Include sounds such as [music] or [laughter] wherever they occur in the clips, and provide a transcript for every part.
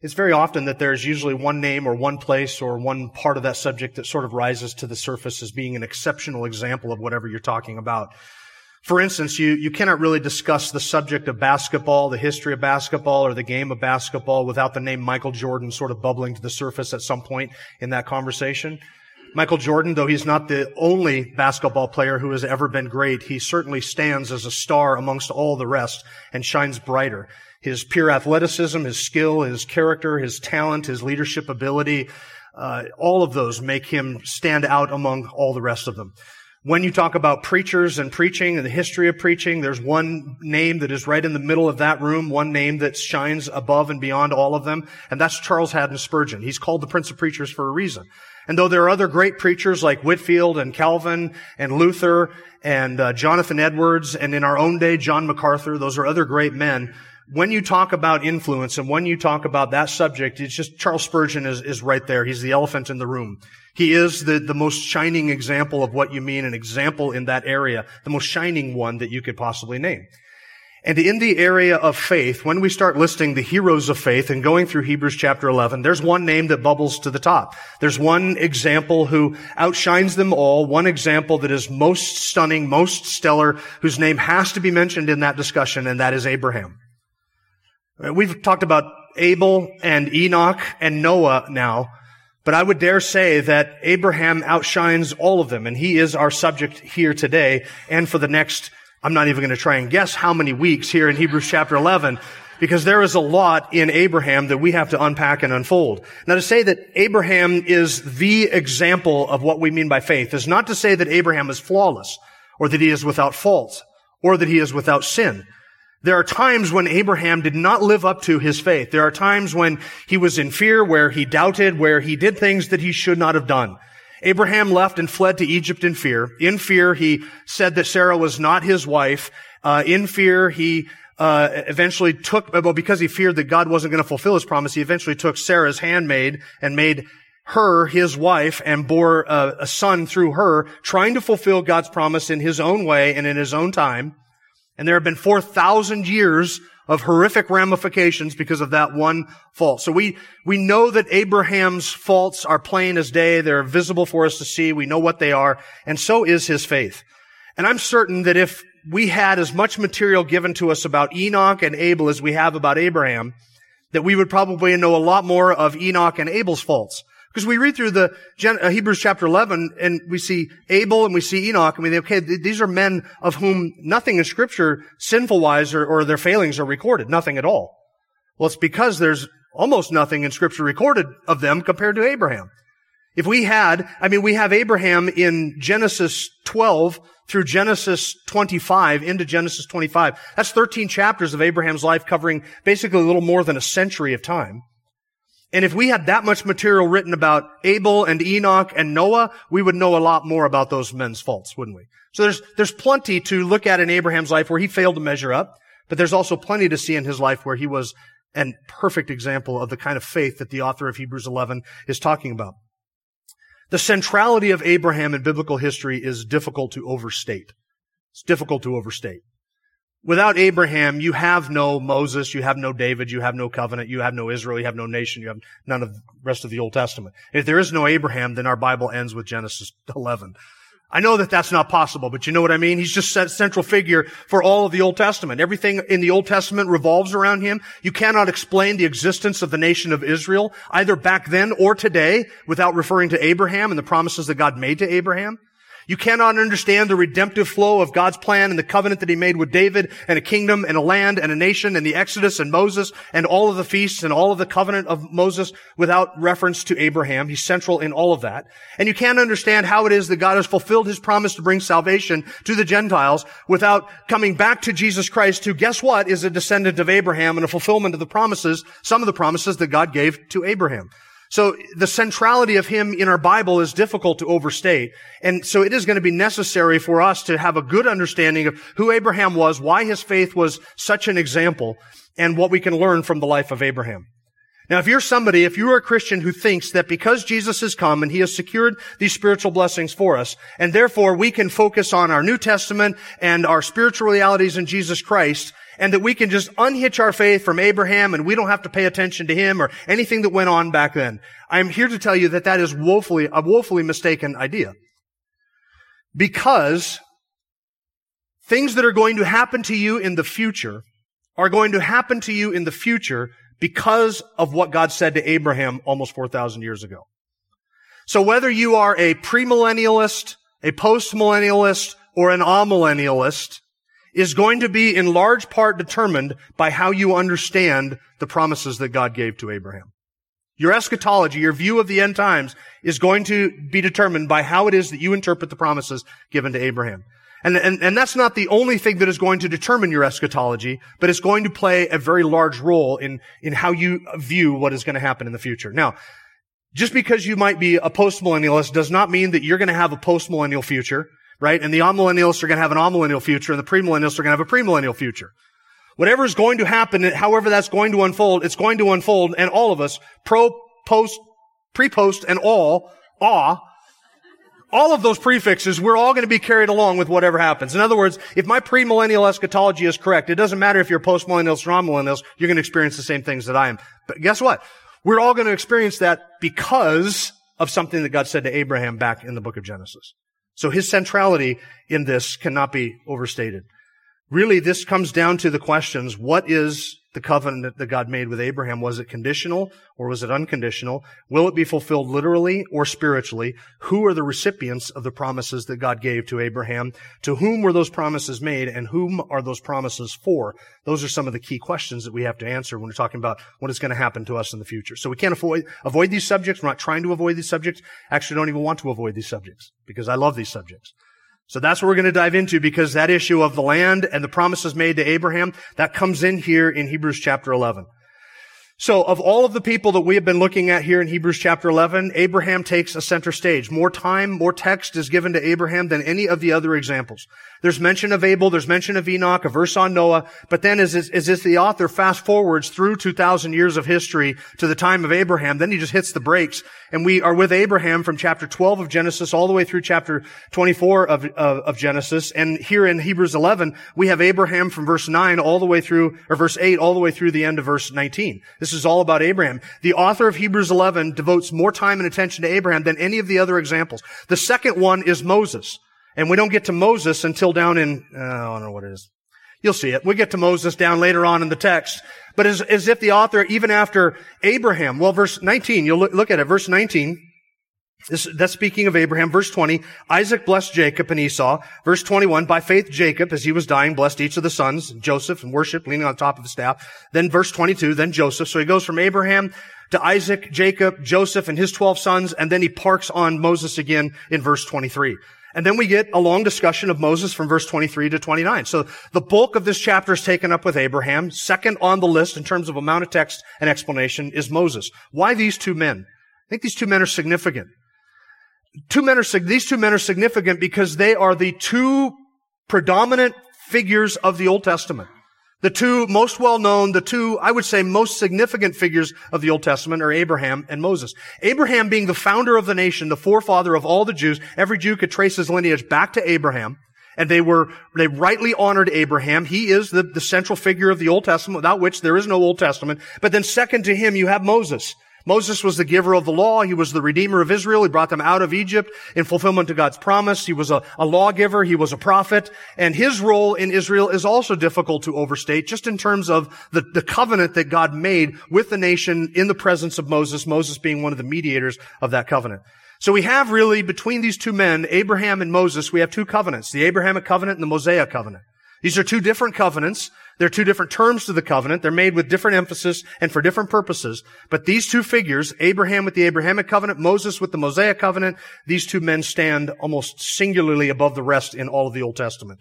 it's very often that there's usually one name or one place or one part of that subject that sort of rises to the surface as being an exceptional example of whatever you're talking about. For instance, you, you cannot really discuss the subject of basketball, the history of basketball, or the game of basketball without the name Michael Jordan sort of bubbling to the surface at some point in that conversation. Michael Jordan, though he's not the only basketball player who has ever been great, he certainly stands as a star amongst all the rest and shines brighter. His pure athleticism, his skill, his character, his talent, his leadership ability, uh, all of those make him stand out among all the rest of them. When you talk about preachers and preaching and the history of preaching, there's one name that is right in the middle of that room, one name that shines above and beyond all of them, and that's Charles Haddon Spurgeon. He's called the Prince of Preachers for a reason. And though there are other great preachers like Whitefield and Calvin and Luther and uh, Jonathan Edwards and in our own day John MacArthur, those are other great men when you talk about influence and when you talk about that subject, it's just Charles Spurgeon is, is right there. He's the elephant in the room. He is the, the most shining example of what you mean, an example in that area, the most shining one that you could possibly name. And in the area of faith, when we start listing the heroes of faith and going through Hebrews chapter 11, there's one name that bubbles to the top. There's one example who outshines them all, one example that is most stunning, most stellar, whose name has to be mentioned in that discussion, and that is Abraham. Uh, we've talked about Abel and Enoch and Noah now, but I would dare say that Abraham outshines all of them, and he is our subject here today and for the next, I'm not even going to try and guess how many weeks here in Hebrews chapter 11, because there is a lot in Abraham that we have to unpack and unfold. Now to say that Abraham is the example of what we mean by faith is not to say that Abraham is flawless, or that he is without fault, or that he is without sin. There are times when Abraham did not live up to his faith. There are times when he was in fear, where he doubted, where he did things that he should not have done. Abraham left and fled to Egypt in fear. In fear, he said that Sarah was not his wife. Uh, in fear, he uh, eventually took, well, because he feared that God wasn't going to fulfill his promise, he eventually took Sarah's handmaid and made her his wife and bore a, a son through her, trying to fulfill God's promise in his own way and in his own time. And there have been 4,000 years of horrific ramifications because of that one fault. So we, we know that Abraham's faults are plain as day. They're visible for us to see. We know what they are. And so is his faith. And I'm certain that if we had as much material given to us about Enoch and Abel as we have about Abraham, that we would probably know a lot more of Enoch and Abel's faults. Because we read through the uh, Hebrews chapter 11 and we see Abel and we see Enoch and we think, okay, these are men of whom nothing in scripture sinful wise or, or their failings are recorded. Nothing at all. Well, it's because there's almost nothing in scripture recorded of them compared to Abraham. If we had, I mean, we have Abraham in Genesis 12 through Genesis 25 into Genesis 25. That's 13 chapters of Abraham's life covering basically a little more than a century of time. And if we had that much material written about Abel and Enoch and Noah, we would know a lot more about those men's faults, wouldn't we? So there's, there's plenty to look at in Abraham's life where he failed to measure up, but there's also plenty to see in his life where he was an perfect example of the kind of faith that the author of Hebrews 11 is talking about. The centrality of Abraham in biblical history is difficult to overstate. It's difficult to overstate. Without Abraham, you have no Moses, you have no David, you have no covenant, you have no Israel, you have no nation, you have none of the rest of the Old Testament. If there is no Abraham, then our Bible ends with Genesis [laughs] 11. I know that that's not possible, but you know what I mean? He's just a central figure for all of the Old Testament. Everything in the Old Testament revolves around him. You cannot explain the existence of the nation of Israel, either back then or today, without referring to Abraham and the promises that God made to Abraham. You cannot understand the redemptive flow of God's plan and the covenant that he made with David and a kingdom and a land and a nation and the Exodus and Moses and all of the feasts and all of the covenant of Moses without reference to Abraham. He's central in all of that. And you can't understand how it is that God has fulfilled his promise to bring salvation to the Gentiles without coming back to Jesus Christ, who guess what is a descendant of Abraham and a fulfillment of the promises, some of the promises that God gave to Abraham. So the centrality of him in our Bible is difficult to overstate. And so it is going to be necessary for us to have a good understanding of who Abraham was, why his faith was such an example, and what we can learn from the life of Abraham. Now, if you're somebody, if you're a Christian who thinks that because Jesus has come and he has secured these spiritual blessings for us, and therefore we can focus on our New Testament and our spiritual realities in Jesus Christ, and that we can just unhitch our faith from Abraham and we don't have to pay attention to him or anything that went on back then. I am here to tell you that that is woefully, a woefully mistaken idea. Because things that are going to happen to you in the future are going to happen to you in the future because of what God said to Abraham almost 4,000 years ago. So whether you are a premillennialist, a postmillennialist, or an amillennialist, is going to be in large part determined by how you understand the promises that God gave to Abraham. Your eschatology, your view of the end times is going to be determined by how it is that you interpret the promises given to Abraham. And, and, and that's not the only thing that is going to determine your eschatology, but it's going to play a very large role in, in how you view what is going to happen in the future. Now, just because you might be a postmillennialist does not mean that you're going to have a postmillennial future right? And the amillennialists are going to have an amillennial future and the premillennialists are going to have a premillennial future. Whatever is going to happen, however that's going to unfold, it's going to unfold and all of us, pro, post, pre-post and all, awe, all of those prefixes, we're all going to be carried along with whatever happens. In other words, if my premillennial eschatology is correct, it doesn't matter if you're postmillennials or amillennials, you're going to experience the same things that I am. But guess what? We're all going to experience that because of something that God said to Abraham back in the book of Genesis. So his centrality in this cannot be overstated. Really, this comes down to the questions, what is the covenant that God made with Abraham? Was it conditional or was it unconditional? Will it be fulfilled literally or spiritually? Who are the recipients of the promises that God gave to Abraham? To whom were those promises made and whom are those promises for? Those are some of the key questions that we have to answer when we're talking about what is going to happen to us in the future. So we can't avoid, avoid these subjects. We're not trying to avoid these subjects. Actually, don't even want to avoid these subjects because I love these subjects. So that's what we're going to dive into because that issue of the land and the promises made to Abraham, that comes in here in Hebrews chapter 11. So of all of the people that we have been looking at here in Hebrews chapter 11, Abraham takes a center stage. More time, more text is given to Abraham than any of the other examples. There's mention of Abel, there's mention of Enoch, a verse on Noah, but then as, as if the author fast forwards through 2,000 years of history to the time of Abraham, then he just hits the brakes. And we are with Abraham from chapter 12 of Genesis all the way through chapter 24 of, of, of Genesis. And here in Hebrews 11, we have Abraham from verse 9 all the way through, or verse 8 all the way through the end of verse 19. This is all about Abraham. The author of Hebrews 11 devotes more time and attention to Abraham than any of the other examples. The second one is Moses. And we don't get to Moses until down in, uh, I don't know what it is. You'll see it. We get to Moses down later on in the text. But as, as if the author, even after Abraham, well, verse 19, you'll look, look at it, verse 19, this, that's speaking of Abraham. Verse 20, Isaac blessed Jacob and Esau. Verse 21, by faith Jacob, as he was dying, blessed each of the sons, Joseph, and worship, leaning on top of the staff. Then verse 22, then Joseph. So he goes from Abraham to Isaac, Jacob, Joseph, and his 12 sons, and then he parks on Moses again in verse 23. And then we get a long discussion of Moses from verse 23 to 29. So the bulk of this chapter is taken up with Abraham. Second on the list in terms of amount of text and explanation is Moses. Why these two men? I think these two men are significant. Two men are, these two men are significant because they are the two predominant figures of the Old Testament. The two most well known, the two, I would say, most significant figures of the Old Testament are Abraham and Moses. Abraham being the founder of the nation, the forefather of all the Jews, every Jew could trace his lineage back to Abraham. And they were, they rightly honored Abraham. He is the, the central figure of the Old Testament, without which there is no Old Testament. But then second to him, you have Moses. Moses was the giver of the law. He was the redeemer of Israel. He brought them out of Egypt in fulfillment to God's promise. He was a, a lawgiver. He was a prophet. And his role in Israel is also difficult to overstate, just in terms of the, the covenant that God made with the nation in the presence of Moses, Moses being one of the mediators of that covenant. So we have really, between these two men, Abraham and Moses, we have two covenants, the Abrahamic covenant and the Mosaic covenant. These are two different covenants. They're two different terms to the covenant. They're made with different emphasis and for different purposes. But these two figures, Abraham with the Abrahamic covenant, Moses with the Mosaic covenant, these two men stand almost singularly above the rest in all of the Old Testament.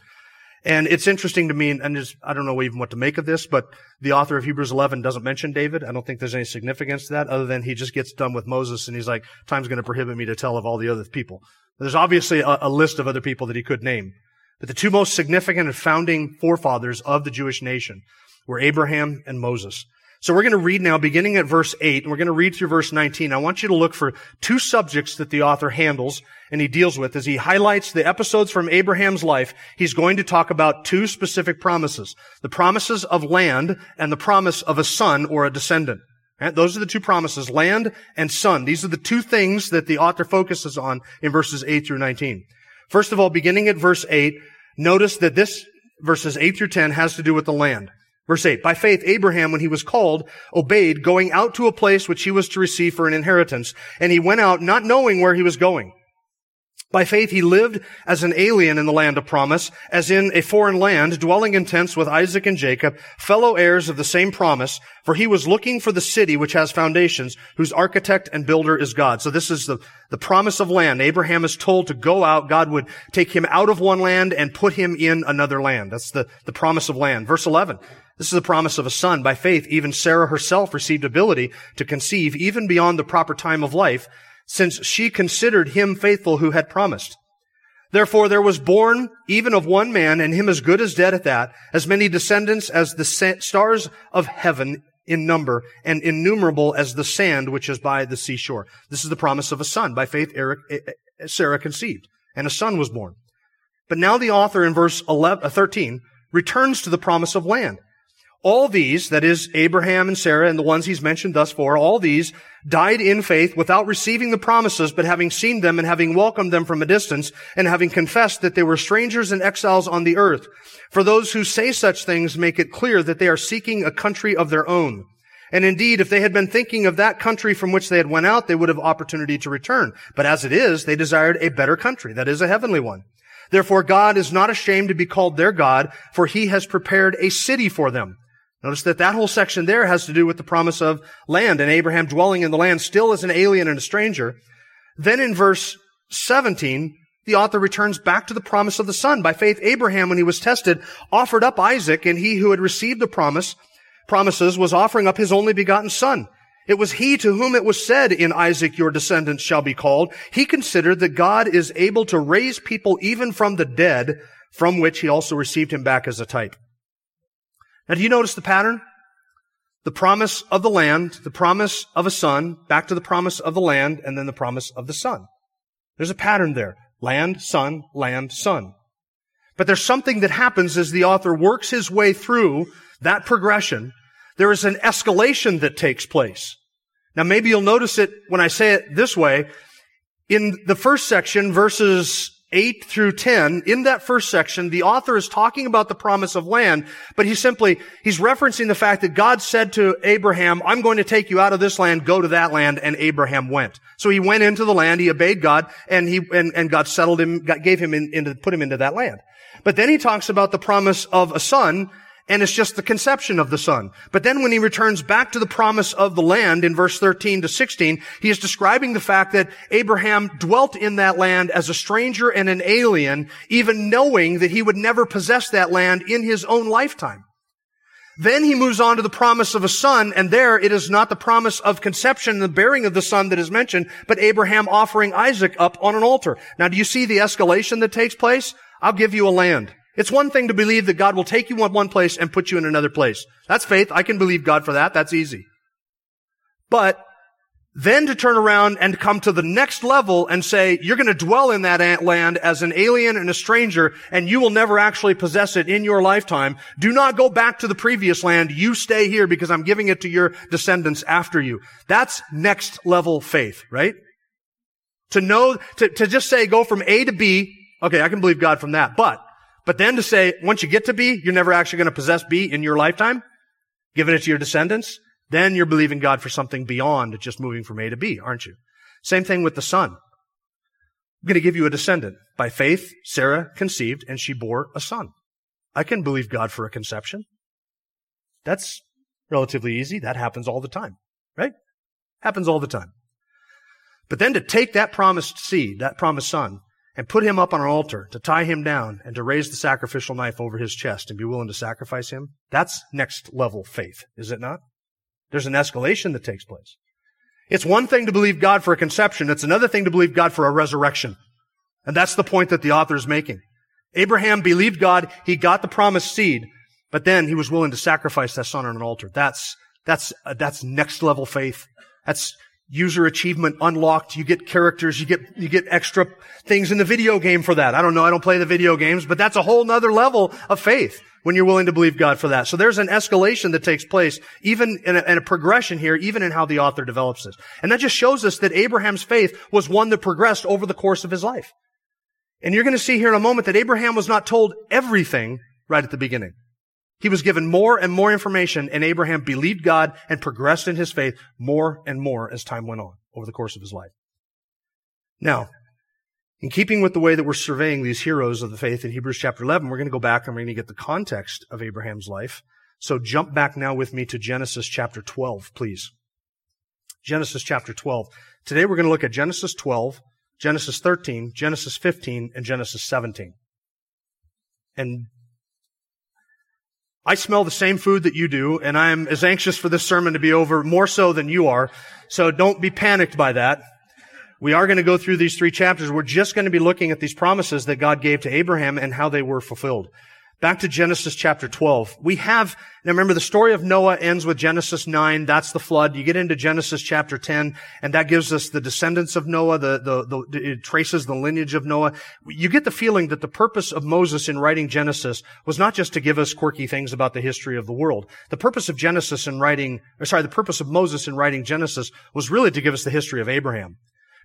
And it's interesting to me, and just, I don't know even what to make of this, but the author of Hebrews 11 doesn't mention David. I don't think there's any significance to that other than he just gets done with Moses and he's like, time's going to prohibit me to tell of all the other people. There's obviously a, a list of other people that he could name. But the two most significant and founding forefathers of the Jewish nation were Abraham and Moses. So we're going to read now beginning at verse 8 and we're going to read through verse 19. I want you to look for two subjects that the author handles and he deals with as he highlights the episodes from Abraham's life. He's going to talk about two specific promises. The promises of land and the promise of a son or a descendant. Right? Those are the two promises, land and son. These are the two things that the author focuses on in verses 8 through 19. First of all, beginning at verse 8, notice that this verses 8 through 10 has to do with the land. Verse 8, by faith, Abraham, when he was called, obeyed, going out to a place which he was to receive for an inheritance. And he went out not knowing where he was going. By faith, he lived as an alien in the land of promise, as in a foreign land, dwelling in tents with Isaac and Jacob, fellow heirs of the same promise, for he was looking for the city which has foundations, whose architect and builder is God. So this is the, the promise of land. Abraham is told to go out. God would take him out of one land and put him in another land. That's the, the promise of land. Verse 11. This is the promise of a son. By faith, even Sarah herself received ability to conceive even beyond the proper time of life, since she considered him faithful who had promised. Therefore there was born even of one man, and him as good as dead at that, as many descendants as the stars of heaven in number, and innumerable as the sand which is by the seashore. This is the promise of a son. By faith, eh, eh, Sarah conceived, and a son was born. But now the author in verse 11, uh, 13 returns to the promise of land. All these, that is Abraham and Sarah and the ones he's mentioned thus far, all these died in faith without receiving the promises, but having seen them and having welcomed them from a distance and having confessed that they were strangers and exiles on the earth. For those who say such things make it clear that they are seeking a country of their own. And indeed, if they had been thinking of that country from which they had went out, they would have opportunity to return. But as it is, they desired a better country, that is a heavenly one. Therefore, God is not ashamed to be called their God, for he has prepared a city for them. Notice that that whole section there has to do with the promise of land and Abraham dwelling in the land still as an alien and a stranger. Then in verse 17, the author returns back to the promise of the son. By faith, Abraham, when he was tested, offered up Isaac, and he who had received the promise, promises was offering up his only begotten son. It was he to whom it was said, in Isaac your descendants shall be called. He considered that God is able to raise people even from the dead, from which he also received him back as a type. Now, do you notice the pattern? The promise of the land, the promise of a son, back to the promise of the land, and then the promise of the son. There's a pattern there. Land, son, land, son. But there's something that happens as the author works his way through that progression. There is an escalation that takes place. Now maybe you'll notice it when I say it this way. In the first section, verses 8 through 10, in that first section, the author is talking about the promise of land, but he's simply, he's referencing the fact that God said to Abraham, I'm going to take you out of this land, go to that land, and Abraham went. So he went into the land, he obeyed God, and he, and, and God settled him, gave him in, into, put him into that land. But then he talks about the promise of a son, and it's just the conception of the son. But then when he returns back to the promise of the land in verse 13 to 16, he is describing the fact that Abraham dwelt in that land as a stranger and an alien, even knowing that he would never possess that land in his own lifetime. Then he moves on to the promise of a son, and there it is not the promise of conception and the bearing of the son that is mentioned, but Abraham offering Isaac up on an altar. Now do you see the escalation that takes place? I'll give you a land. It's one thing to believe that God will take you in one place and put you in another place. That's faith. I can believe God for that. That's easy. But then to turn around and come to the next level and say, you're going to dwell in that land as an alien and a stranger, and you will never actually possess it in your lifetime. Do not go back to the previous land. You stay here because I'm giving it to your descendants after you. That's next level faith, right? To know, to, to just say, go from A to B. Okay, I can believe God from that. But but then to say, once you get to B, you're never actually going to possess B in your lifetime, giving it to your descendants, then you're believing God for something beyond just moving from A to B, aren't you? Same thing with the son. I'm going to give you a descendant. By faith, Sarah conceived and she bore a son. I can believe God for a conception. That's relatively easy. That happens all the time, right? Happens all the time. But then to take that promised seed, that promised son, and put him up on an altar to tie him down and to raise the sacrificial knife over his chest and be willing to sacrifice him, that's next level faith, is it not? There's an escalation that takes place. It's one thing to believe God for a conception. It's another thing to believe God for a resurrection. And that's the point that the author is making. Abraham believed God. He got the promised seed, but then he was willing to sacrifice that son on an altar. That's, that's, uh, that's next level faith. That's user achievement unlocked. You get characters. You get, you get extra things in the video game for that. I don't know. I don't play the video games, but that's a whole nother level of faith when you're willing to believe God for that. So there's an escalation that takes place, even in a, in a, progression here, even in how the author develops this. And that just shows us that Abraham's faith was one that progressed over the course of his life. And you're going to see here in a moment that Abraham was not told everything right at the beginning. He was given more and more information, and Abraham believed God and progressed in his faith more and more as time went on over the course of his life. Now, in keeping with the way that we're surveying these heroes of the faith in Hebrews chapter 11, we're going to go back and we're going to get the context of Abraham's life. So jump back now with me to Genesis chapter 12, please. Genesis chapter 12. Today we're going to look at Genesis 12, Genesis 13, Genesis 15, and Genesis 17. And I smell the same food that you do, and I am as anxious for this sermon to be over, more so than you are. So don't be panicked by that. We are going to go through these three chapters. We're just going to be looking at these promises that God gave to Abraham and how they were fulfilled. Back to Genesis chapter 12. We have, now remember the story of Noah ends with Genesis 9. That's the flood. You get into Genesis chapter 10 and that gives us the descendants of Noah. The, the, the, it traces the lineage of Noah. You get the feeling that the purpose of Moses in writing Genesis was not just to give us quirky things about the history of the world. The purpose of Genesis in writing, or sorry, the purpose of Moses in writing Genesis was really to give us the history of Abraham.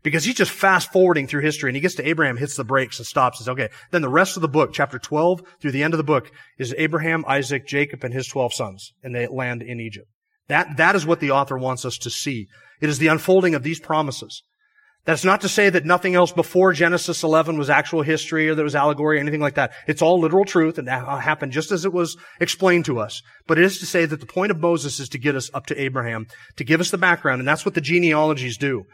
Because he's just fast forwarding through history and he gets to Abraham, hits the brakes and stops and says, okay, then the rest of the book, chapter 12 through the end of the book is Abraham, Isaac, Jacob, and his 12 sons. And they land in Egypt. That, that is what the author wants us to see. It is the unfolding of these promises. That's not to say that nothing else before Genesis 11 was actual history or there was allegory or anything like that. It's all literal truth and that happened just as it was explained to us. But it is to say that the point of Moses is to get us up to Abraham, to give us the background, and that's what the genealogies do.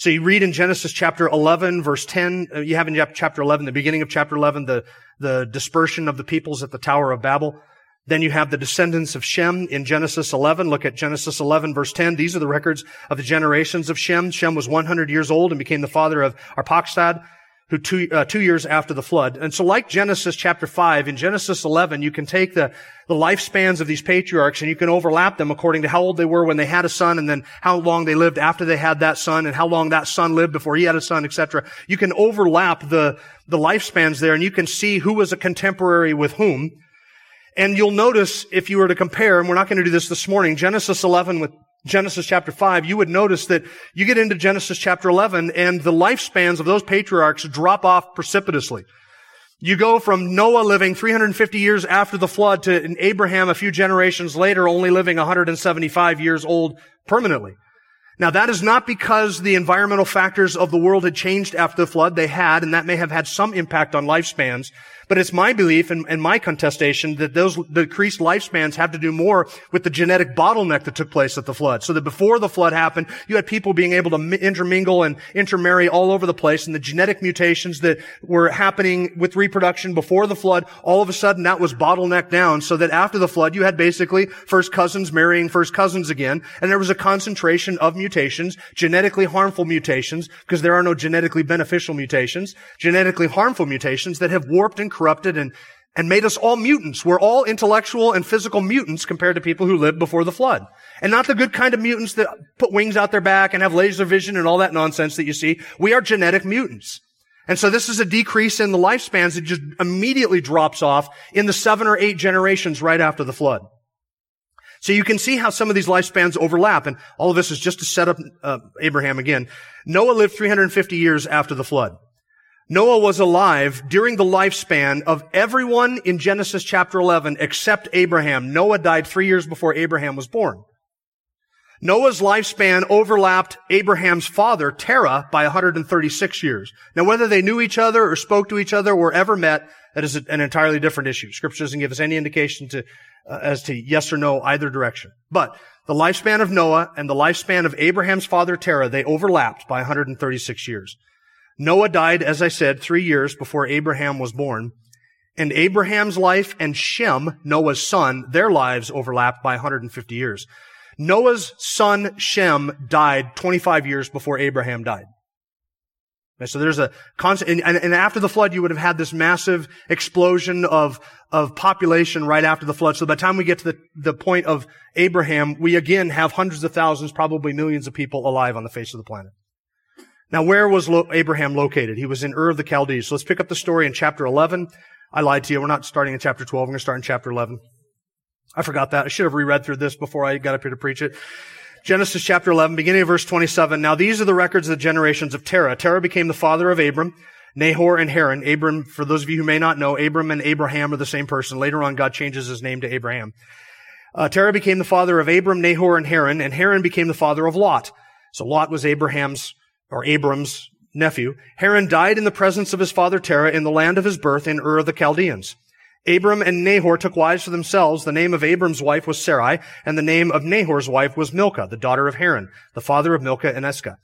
So you read in Genesis chapter 11, verse 10, uh, you have in chapter 11, the beginning of chapter 11, the, the dispersion of the peoples at the Tower of Babel. Then you have the descendants of Shem in Genesis 11. Look at Genesis 11 verse 10. These are the records of the generations of Shem. Shem was 100 years old and became the father of Arphaxad who two, uh, two years after the flood. And so like Genesis chapter 5, in Genesis 11, you can take the, the lifespans of these patriarchs and you can overlap them according to how old they were when they had a son and then how long they lived after they had that son and how long that son lived before he had a son, etc. You can overlap the, the lifespans there and you can see who was a contemporary with whom. And you'll notice if you were to compare, and we're not going to do this this morning, Genesis 11 with Genesis chapter 5, you would notice that you get into Genesis chapter 11 and the lifespans of those patriarchs drop off precipitously. You go from Noah living 350 years after the flood to Abraham a few generations later only living 175 years old permanently. Now that is not because the environmental factors of the world had changed after the flood. They had, and that may have had some impact on lifespans. But it's my belief and, and, my contestation that those decreased lifespans have to do more with the genetic bottleneck that took place at the flood. So that before the flood happened, you had people being able to intermingle and intermarry all over the place, and the genetic mutations that were happening with reproduction before the flood, all of a sudden that was bottlenecked down, so that after the flood, you had basically first cousins marrying first cousins again, and there was a concentration of mutations, genetically harmful mutations, because there are no genetically beneficial mutations, genetically harmful mutations that have warped and corrupted and, and made us all mutants. We're all intellectual and physical mutants compared to people who lived before the flood. And not the good kind of mutants that put wings out their back and have laser vision and all that nonsense that you see. We are genetic mutants. And so this is a decrease in the lifespans. It just immediately drops off in the seven or eight generations right after the flood. So you can see how some of these lifespans overlap. And all of this is just to set up uh, Abraham again. Noah lived 350 years after the flood. Noah was alive during the lifespan of everyone in Genesis chapter 11 except Abraham. Noah died three years before Abraham was born. Noah's lifespan overlapped Abraham's father, Terah, by 136 years. Now, whether they knew each other or spoke to each other or ever met, that is an entirely different issue. Scripture doesn't give us any indication to, uh, as to yes or no either direction. But the lifespan of Noah and the lifespan of Abraham's father, Terah, they overlapped by 136 years. Noah died, as I said, three years before Abraham was born. And Abraham's life and Shem, Noah's son, their lives overlapped by 150 years. Noah's son Shem died 25 years before Abraham died. And so there's a constant, and, and, after the flood, you would have had this massive explosion of, of population right after the flood. So by the time we get to the, the point of Abraham, we again have hundreds of thousands, probably millions of people alive on the face of the planet. Now, where was Abraham located? He was in Ur of the Chaldees. So let's pick up the story in chapter 11. I lied to you. We're not starting in chapter 12. We're going to start in chapter 11. I forgot that. I should have reread through this before I got up here to preach it. Genesis chapter 11, beginning of verse 27. Now these are the records of the generations of Terah. Terah became the father of Abram, Nahor, and Haran. Abram, for those of you who may not know, Abram and Abraham are the same person. Later on, God changes his name to Abraham. Uh, Terah became the father of Abram, Nahor, and Haran, and Haran became the father of Lot. So Lot was Abraham's, or Abram's nephew. Haran died in the presence of his father Terah in the land of his birth in Ur of the Chaldeans. Abram and Nahor took wives for themselves. The name of Abram's wife was Sarai, and the name of Nahor's wife was Milcah, the daughter of Haran, the father of Milcah and Iscah.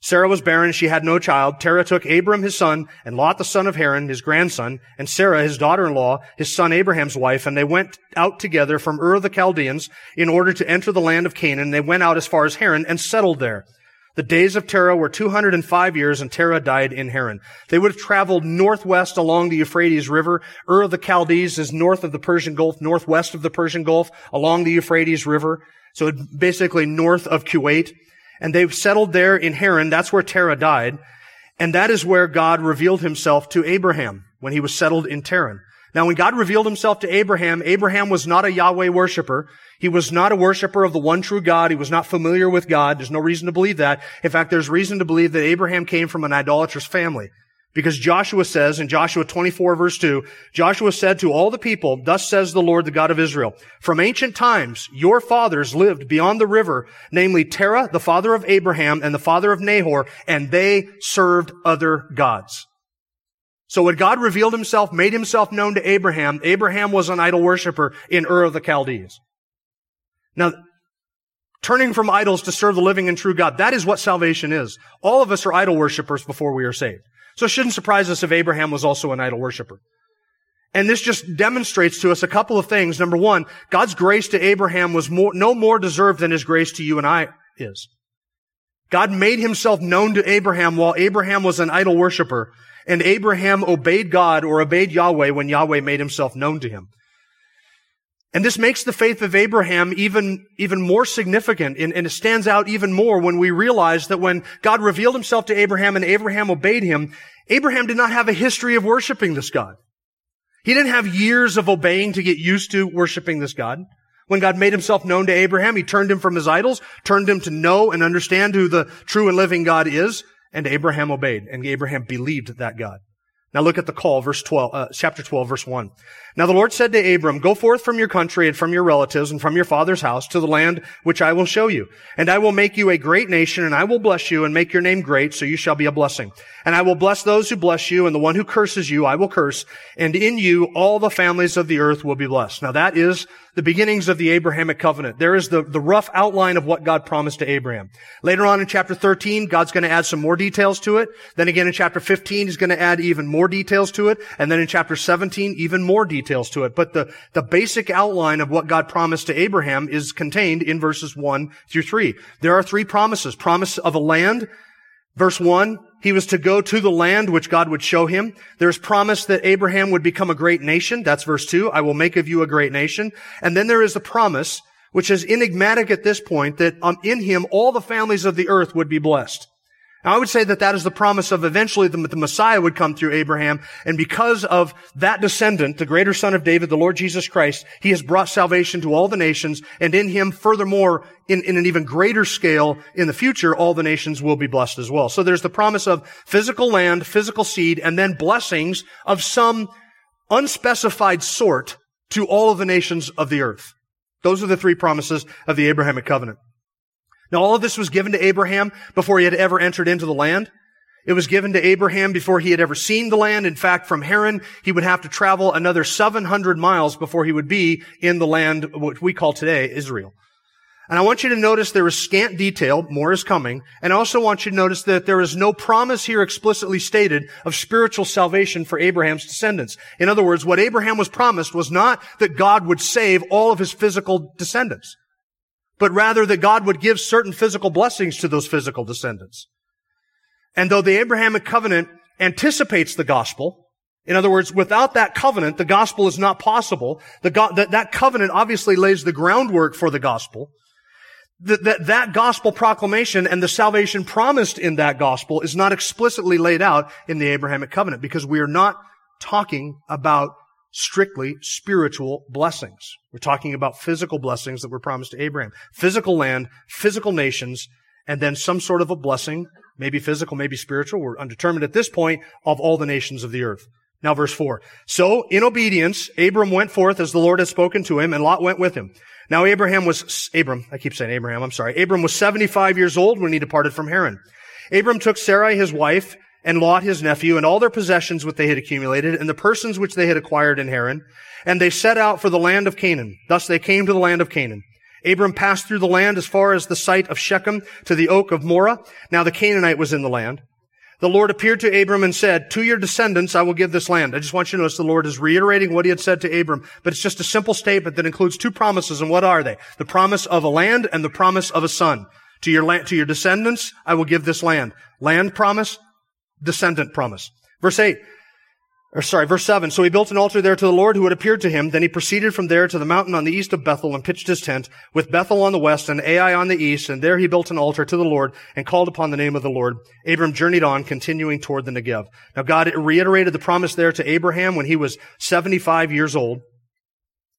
Sarah was barren, she had no child. Terah took Abram his son, and Lot the son of Haran, his grandson, and Sarah his daughter-in-law, his son Abraham's wife, and they went out together from Ur of the Chaldeans in order to enter the land of Canaan. They went out as far as Haran and settled there. The days of Terah were 205 years, and Terah died in Haran. They would have traveled northwest along the Euphrates River. Ur of the Chaldees is north of the Persian Gulf, northwest of the Persian Gulf, along the Euphrates River. So basically north of Kuwait. And they've settled there in Haran. That's where Terah died. And that is where God revealed himself to Abraham when he was settled in Terah. Now, when God revealed himself to Abraham, Abraham was not a Yahweh worshiper. He was not a worshiper of the one true God. He was not familiar with God. There's no reason to believe that. In fact, there's reason to believe that Abraham came from an idolatrous family. Because Joshua says in Joshua 24 verse 2, Joshua said to all the people, Thus says the Lord, the God of Israel, From ancient times, your fathers lived beyond the river, namely Terah, the father of Abraham, and the father of Nahor, and they served other gods. So when God revealed himself, made himself known to Abraham, Abraham was an idol worshiper in Ur of the Chaldees. Now, turning from idols to serve the living and true God, that is what salvation is. All of us are idol worshippers before we are saved. So it shouldn't surprise us if Abraham was also an idol worshiper. And this just demonstrates to us a couple of things. Number one, God's grace to Abraham was more, no more deserved than his grace to you and I is. God made himself known to Abraham while Abraham was an idol worshiper. And Abraham obeyed God or obeyed Yahweh when Yahweh made himself known to him. And this makes the faith of Abraham even, even more significant and, and, it stands out even more when we realize that when God revealed himself to Abraham and Abraham obeyed him, Abraham did not have a history of worshiping this God. He didn't have years of obeying to get used to worshiping this God. When God made himself known to Abraham, he turned him from his idols, turned him to know and understand who the true and living God is, and Abraham obeyed, and Abraham believed that God. Now look at the call, verse 12, uh, chapter 12, verse 1. Now the Lord said to Abram, Go forth from your country and from your relatives and from your father's house to the land which I will show you. And I will make you a great nation, and I will bless you and make your name great, so you shall be a blessing. And I will bless those who bless you, and the one who curses you I will curse, and in you all the families of the earth will be blessed. Now that is the beginnings of the Abrahamic covenant. There is the, the rough outline of what God promised to Abraham. Later on in chapter 13, God's going to add some more details to it. Then again in chapter 15, He's going to add even more details to it. And then in chapter 17, even more details to it. But the, the basic outline of what God promised to Abraham is contained in verses 1 through 3. There are three promises. Promise of a land, Verse 1, he was to go to the land which God would show him. There's promise that Abraham would become a great nation. That's verse 2. I will make of you a great nation. And then there is the promise, which is enigmatic at this point, that um, in him all the families of the earth would be blessed. I would say that that is the promise of eventually the, the, Messiah would come through Abraham. And because of that descendant, the greater son of David, the Lord Jesus Christ, he has brought salvation to all the nations. And in him, furthermore, in, in an even greater scale in the future, all the nations will be blessed as well. So there's the promise of physical land, physical seed, and then blessings of some unspecified sort to all of the nations of the earth. Those are the three promises of the Abrahamic covenant. Now all of this was given to Abraham before he had ever entered into the land. It was given to Abraham before he had ever seen the land. In fact, from Haran, he would have to travel another 700 miles before he would be in the land, which we call today Israel. And I want you to notice there is scant detail, more is coming, and I also want you to notice that there is no promise here explicitly stated of spiritual salvation for Abraham's descendants. In other words, what Abraham was promised was not that God would save all of his physical descendants, but rather that God would give certain physical blessings to those physical descendants. And though the Abrahamic covenant anticipates the gospel, in other words, without that covenant, the gospel is not possible. Go- that, that covenant obviously lays the groundwork for the gospel. That, that, that gospel proclamation and the salvation promised in that gospel is not explicitly laid out in the Abrahamic covenant because we are not talking about strictly spiritual blessings. We're talking about physical blessings that were promised to Abraham. Physical land, physical nations, and then some sort of a blessing, maybe physical, maybe spiritual, we're undetermined at this point, of all the nations of the earth. Now verse 4. So, in obedience, Abram went forth as the Lord had spoken to him, and Lot went with him. Now Abraham was, Abram, I keep saying Abraham, I'm sorry. Abram was 75 years old when he departed from Haran. Abram took Sarai his wife, and Lot his nephew, and all their possessions which they had accumulated, and the persons which they had acquired in Haran, and they set out for the land of Canaan. Thus they came to the land of Canaan. Abram passed through the land as far as the site of Shechem to the oak of Moreh. Now the Canaanite was in the land. The Lord appeared to Abram and said, to your descendants I will give this land. I just want you to notice the Lord is reiterating what he had said to Abram, but it's just a simple statement that includes two promises, and what are they? The promise of a land and the promise of a son. To your land, to your descendants, I will give this land. Land promise, descendant promise. Verse 8, or sorry, verse 7. So he built an altar there to the Lord who had appeared to him. Then he proceeded from there to the mountain on the east of Bethel and pitched his tent with Bethel on the west and Ai on the east. And there he built an altar to the Lord and called upon the name of the Lord. Abram journeyed on, continuing toward the Negev. Now God reiterated the promise there to Abraham when he was 75 years old.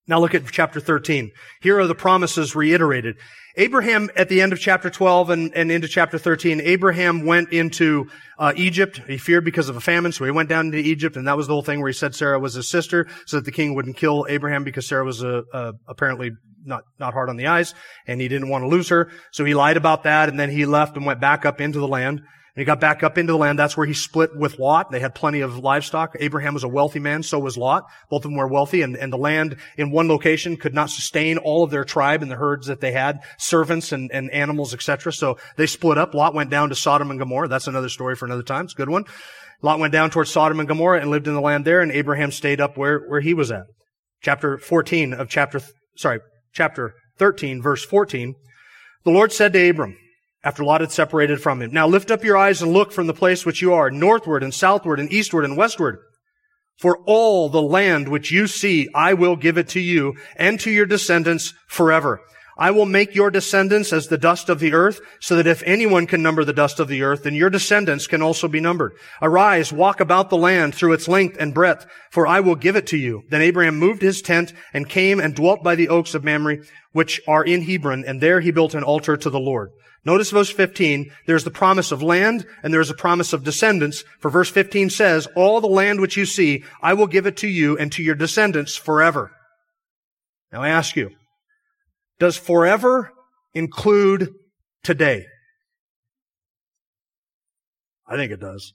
Now look at chapter 13. Here are the promises reiterated. Abraham, at the end of chapter 12 and, and into chapter 13, Abraham went into uh, Egypt. He feared because of a famine, so he went down into Egypt, and that was the whole thing where he said Sarah was his sister, so that the king wouldn't kill Abraham because Sarah was a, a, apparently not not hard on the eyes, and he didn't want to lose her. So he lied about that, and then he left and went back up into the land. And he got back up into the land. That's where he split with Lot. They had plenty of livestock. Abraham was a wealthy man. So was Lot. Both of them were wealthy and, and the land in one location could not sustain all of their tribe and the herds that they had, servants and, and animals, etc. So they split up. Lot went down to Sodom and Gomorrah. That's another story for another time. It's a good one. Lot went down towards Sodom and Gomorrah and lived in the land there and Abraham stayed up where, where he was at. Chapter 14 of chapter, sorry, chapter 13 verse 14. The Lord said to Abram, after Lot had separated from him. Now lift up your eyes and look from the place which you are, northward and southward and eastward and westward. For all the land which you see, I will give it to you and to your descendants forever. I will make your descendants as the dust of the earth, so that if anyone can number the dust of the earth, then your descendants can also be numbered. Arise, walk about the land through its length and breadth, for I will give it to you. Then Abraham moved his tent and came and dwelt by the oaks of Mamre, which are in Hebron, and there he built an altar to the Lord. Notice verse 15, there's the promise of land and there's a promise of descendants. For verse 15 says, all the land which you see, I will give it to you and to your descendants forever. Now I ask you, does forever include today? I think it does.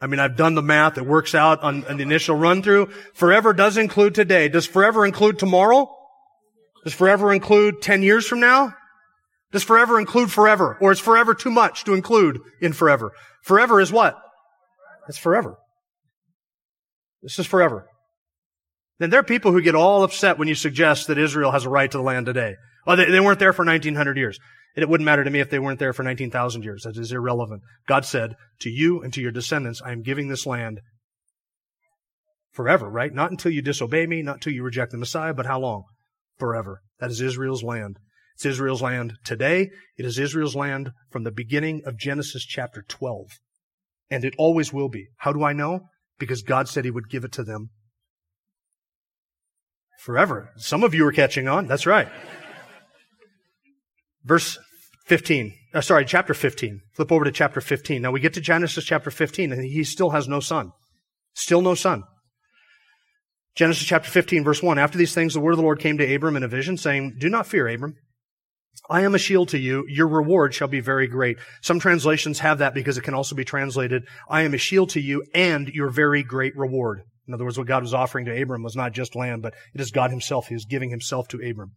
I mean, I've done the math. It works out on, on the initial run through. Forever does include today. Does forever include tomorrow? Does forever include 10 years from now? Does forever include forever? Or is forever too much to include in forever? Forever is what? It's forever. This is forever. Then there are people who get all upset when you suggest that Israel has a right to the land today. Oh, they, they weren't there for 1900 years. It wouldn't matter to me if they weren't there for 19,000 years. That is irrelevant. God said, to you and to your descendants, I am giving this land forever, right? Not until you disobey me, not until you reject the Messiah, but how long? Forever. That is Israel's land. It's Israel's land today. It is Israel's land from the beginning of Genesis chapter 12. And it always will be. How do I know? Because God said he would give it to them forever. Some of you are catching on. That's right. Verse 15. Uh, sorry, chapter 15. Flip over to chapter 15. Now we get to Genesis chapter 15 and he still has no son. Still no son. Genesis chapter 15 verse 1. After these things, the word of the Lord came to Abram in a vision saying, Do not fear, Abram. I am a shield to you. Your reward shall be very great. Some translations have that because it can also be translated, I am a shield to you and your very great reward. In other words, what God was offering to Abram was not just land, but it is God himself. He is giving himself to Abram.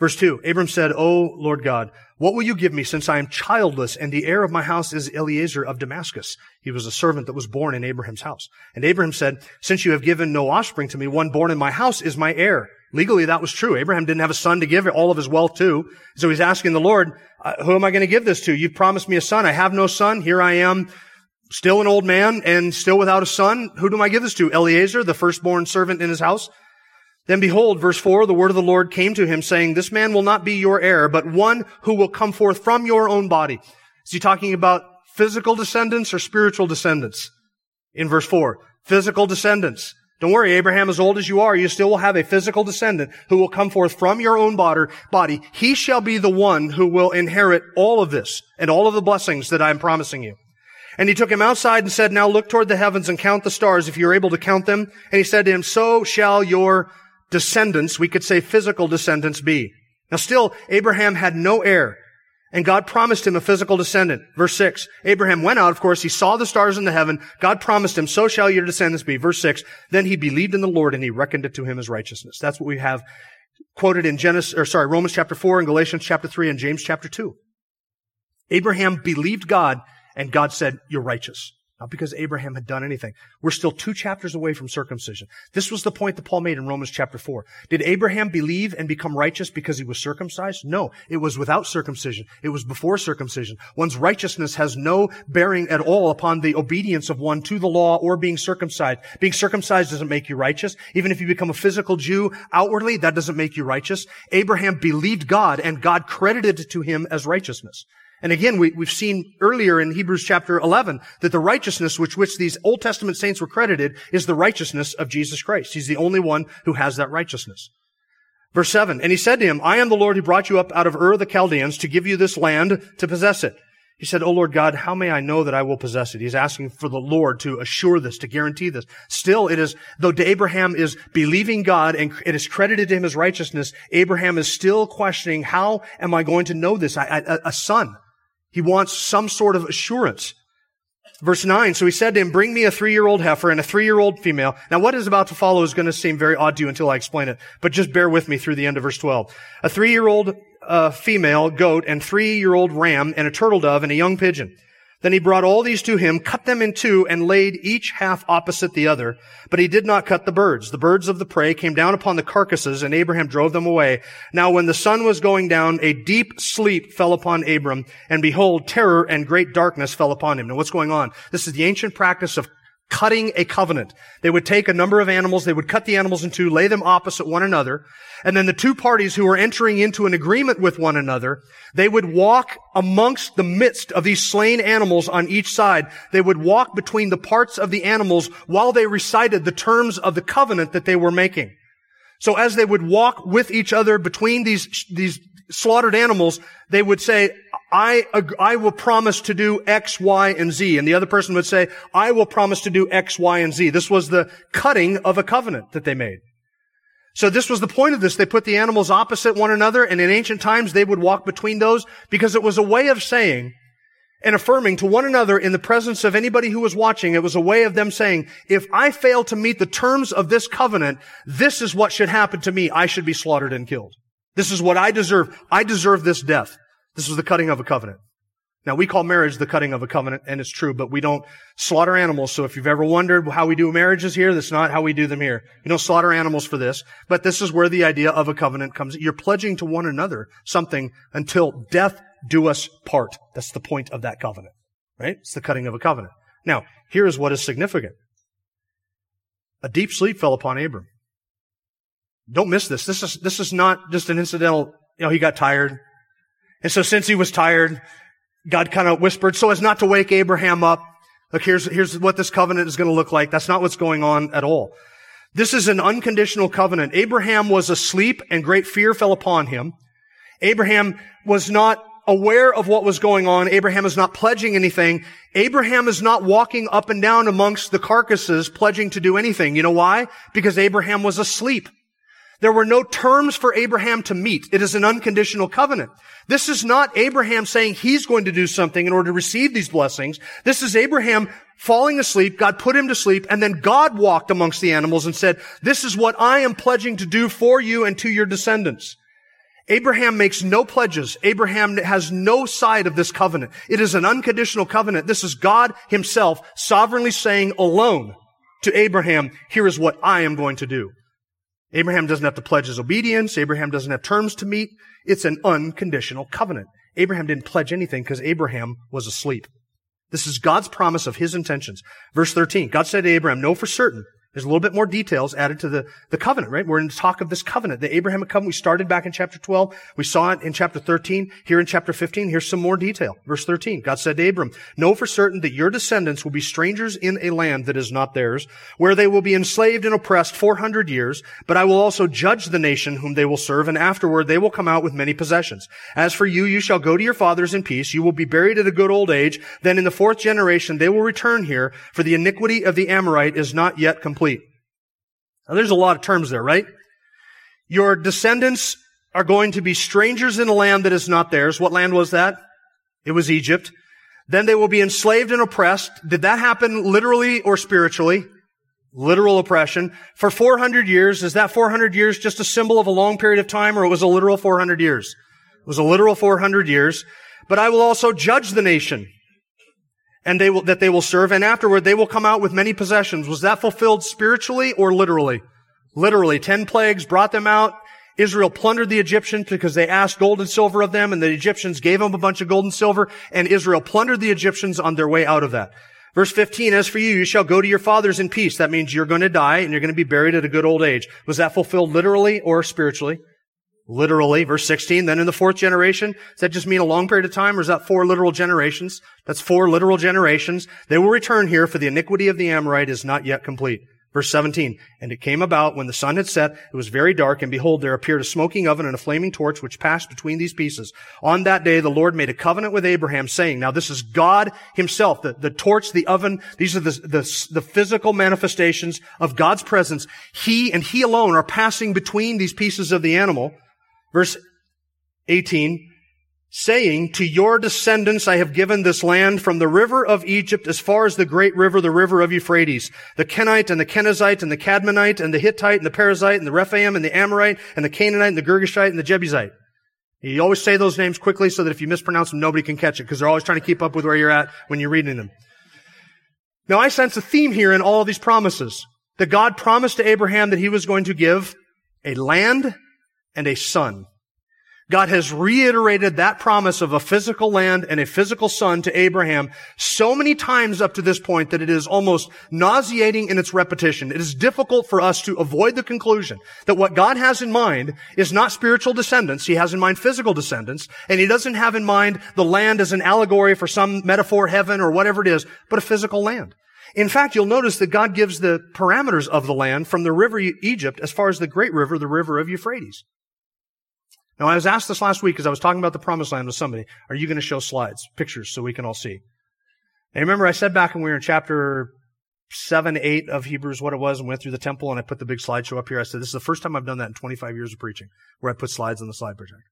Verse 2, Abram said, O Lord God, what will you give me since I am childless and the heir of my house is Eliezer of Damascus? He was a servant that was born in Abraham's house. And Abraham said, since you have given no offspring to me, one born in my house is my heir. Legally, that was true. Abraham didn't have a son to give all of his wealth to. So he's asking the Lord, uh, who am I going to give this to? You've promised me a son. I have no son. Here I am, still an old man and still without a son. Who do I give this to? Eliezer, the firstborn servant in his house. Then behold, verse 4, the word of the Lord came to him saying, This man will not be your heir, but one who will come forth from your own body. Is he talking about physical descendants or spiritual descendants? In verse 4, physical descendants. Don't worry, Abraham, as old as you are, you still will have a physical descendant who will come forth from your own body. He shall be the one who will inherit all of this and all of the blessings that I am promising you. And he took him outside and said, Now look toward the heavens and count the stars if you're able to count them. And he said to him, So shall your descendants, we could say physical descendants be. Now still, Abraham had no heir. And God promised him a physical descendant. Verse 6. Abraham went out, of course, he saw the stars in the heaven. God promised him, so shall your descendants be. Verse 6. Then he believed in the Lord and he reckoned it to him as righteousness. That's what we have quoted in Genesis, or sorry, Romans chapter 4 and Galatians chapter 3 and James chapter 2. Abraham believed God and God said, you're righteous. Not because Abraham had done anything. We're still two chapters away from circumcision. This was the point that Paul made in Romans chapter 4. Did Abraham believe and become righteous because he was circumcised? No. It was without circumcision. It was before circumcision. One's righteousness has no bearing at all upon the obedience of one to the law or being circumcised. Being circumcised doesn't make you righteous. Even if you become a physical Jew outwardly, that doesn't make you righteous. Abraham believed God and God credited it to him as righteousness. And again, we, have seen earlier in Hebrews chapter 11 that the righteousness which which these Old Testament saints were credited is the righteousness of Jesus Christ. He's the only one who has that righteousness. Verse 7, And he said to him, I am the Lord who brought you up out of Ur of the Chaldeans to give you this land to possess it. He said, O Lord God, how may I know that I will possess it? He's asking for the Lord to assure this, to guarantee this. Still, it is, though Abraham is believing God and it is credited to him as righteousness, Abraham is still questioning, how am I going to know this? I, I, a son. He wants some sort of assurance. Verse 9, so he said to him, bring me a three-year-old heifer and a three-year-old female. Now what is about to follow is going to seem very odd to you until I explain it, but just bear with me through the end of verse 12. A three-year-old uh, female goat and three-year-old ram and a turtle dove and a young pigeon. Then he brought all these to him, cut them in two, and laid each half opposite the other. But he did not cut the birds. The birds of the prey came down upon the carcasses, and Abraham drove them away. Now when the sun was going down, a deep sleep fell upon Abram, and behold, terror and great darkness fell upon him. Now what's going on? This is the ancient practice of cutting a covenant. They would take a number of animals, they would cut the animals in two, lay them opposite one another, and then the two parties who were entering into an agreement with one another, they would walk amongst the midst of these slain animals on each side. They would walk between the parts of the animals while they recited the terms of the covenant that they were making. So as they would walk with each other between these, these slaughtered animals, they would say, I, I will promise to do X, Y, and Z. And the other person would say, I will promise to do X, Y, and Z. This was the cutting of a covenant that they made. So this was the point of this. They put the animals opposite one another, and in ancient times they would walk between those because it was a way of saying and affirming to one another in the presence of anybody who was watching. It was a way of them saying, if I fail to meet the terms of this covenant, this is what should happen to me. I should be slaughtered and killed. This is what I deserve. I deserve this death. This was the cutting of a covenant. Now we call marriage the cutting of a covenant, and it's true, but we don't slaughter animals. So if you've ever wondered how we do marriages here, that's not how we do them here. You don't slaughter animals for this, but this is where the idea of a covenant comes. You're pledging to one another something until death do us part. That's the point of that covenant, right? It's the cutting of a covenant. Now, here is what is significant. A deep sleep fell upon Abram. Don't miss this. This is, this is not just an incidental, you know, he got tired. And so since he was tired, God kind of whispered so as not to wake Abraham up. Look, here's, here's what this covenant is going to look like. That's not what's going on at all. This is an unconditional covenant. Abraham was asleep and great fear fell upon him. Abraham was not aware of what was going on. Abraham is not pledging anything. Abraham is not walking up and down amongst the carcasses pledging to do anything. You know why? Because Abraham was asleep. There were no terms for Abraham to meet. It is an unconditional covenant. This is not Abraham saying he's going to do something in order to receive these blessings. This is Abraham falling asleep. God put him to sleep and then God walked amongst the animals and said, this is what I am pledging to do for you and to your descendants. Abraham makes no pledges. Abraham has no side of this covenant. It is an unconditional covenant. This is God himself sovereignly saying alone to Abraham, here is what I am going to do. Abraham doesn't have to pledge his obedience. Abraham doesn't have terms to meet. It's an unconditional covenant. Abraham didn't pledge anything because Abraham was asleep. This is God's promise of his intentions. Verse 13, God said to Abraham, know for certain there's a little bit more details added to the, the covenant, right? We're in the talk of this covenant, the Abrahamic covenant. We started back in chapter 12. We saw it in chapter 13. Here in chapter 15, here's some more detail. Verse 13, God said to Abram, know for certain that your descendants will be strangers in a land that is not theirs, where they will be enslaved and oppressed 400 years, but I will also judge the nation whom they will serve, and afterward they will come out with many possessions. As for you, you shall go to your fathers in peace. You will be buried at a good old age. Then in the fourth generation, they will return here, for the iniquity of the Amorite is not yet complete. Now there's a lot of terms there, right? Your descendants are going to be strangers in a land that is not theirs. What land was that? It was Egypt. Then they will be enslaved and oppressed. Did that happen literally or spiritually? Literal oppression. For 400 years, is that 400 years just a symbol of a long period of time or it was a literal 400 years? It was a literal 400 years. But I will also judge the nation and they will, that they will serve. And afterward, they will come out with many possessions. Was that fulfilled spiritually or literally? Literally. Ten plagues brought them out. Israel plundered the Egyptians because they asked gold and silver of them, and the Egyptians gave them a bunch of gold and silver, and Israel plundered the Egyptians on their way out of that. Verse 15, as for you, you shall go to your fathers in peace. That means you're going to die and you're going to be buried at a good old age. Was that fulfilled literally or spiritually? Literally. Verse 16, then in the fourth generation, does that just mean a long period of time or is that four literal generations? That's four literal generations. They will return here for the iniquity of the Amorite is not yet complete. Verse 17, and it came about when the sun had set, it was very dark, and behold, there appeared a smoking oven and a flaming torch which passed between these pieces. On that day, the Lord made a covenant with Abraham, saying, now this is God himself, the, the torch, the oven, these are the, the, the physical manifestations of God's presence. He and He alone are passing between these pieces of the animal. Verse 18, saying, To your descendants I have given this land from the river of Egypt as far as the great river, the river of Euphrates, the Kenite and the Kenizzite and the Cadmonite and the Hittite and the Perizzite and the Rephaim and the Amorite and the Canaanite and the Girgashite and the Jebusite. You always say those names quickly so that if you mispronounce them, nobody can catch it because they're always trying to keep up with where you're at when you're reading them. Now I sense a theme here in all of these promises. That God promised to Abraham that he was going to give a land and a son. God has reiterated that promise of a physical land and a physical son to Abraham so many times up to this point that it is almost nauseating in its repetition. It is difficult for us to avoid the conclusion that what God has in mind is not spiritual descendants. He has in mind physical descendants, and he doesn't have in mind the land as an allegory for some metaphor heaven or whatever it is, but a physical land. In fact, you'll notice that God gives the parameters of the land from the river Egypt as far as the great river, the river of Euphrates. Now, I was asked this last week because I was talking about the promised land with somebody. Are you going to show slides, pictures, so we can all see? And remember, I said back when we were in chapter 7, 8 of Hebrews what it was and went through the temple and I put the big slideshow up here. I said, this is the first time I've done that in 25 years of preaching, where I put slides on the slide projector.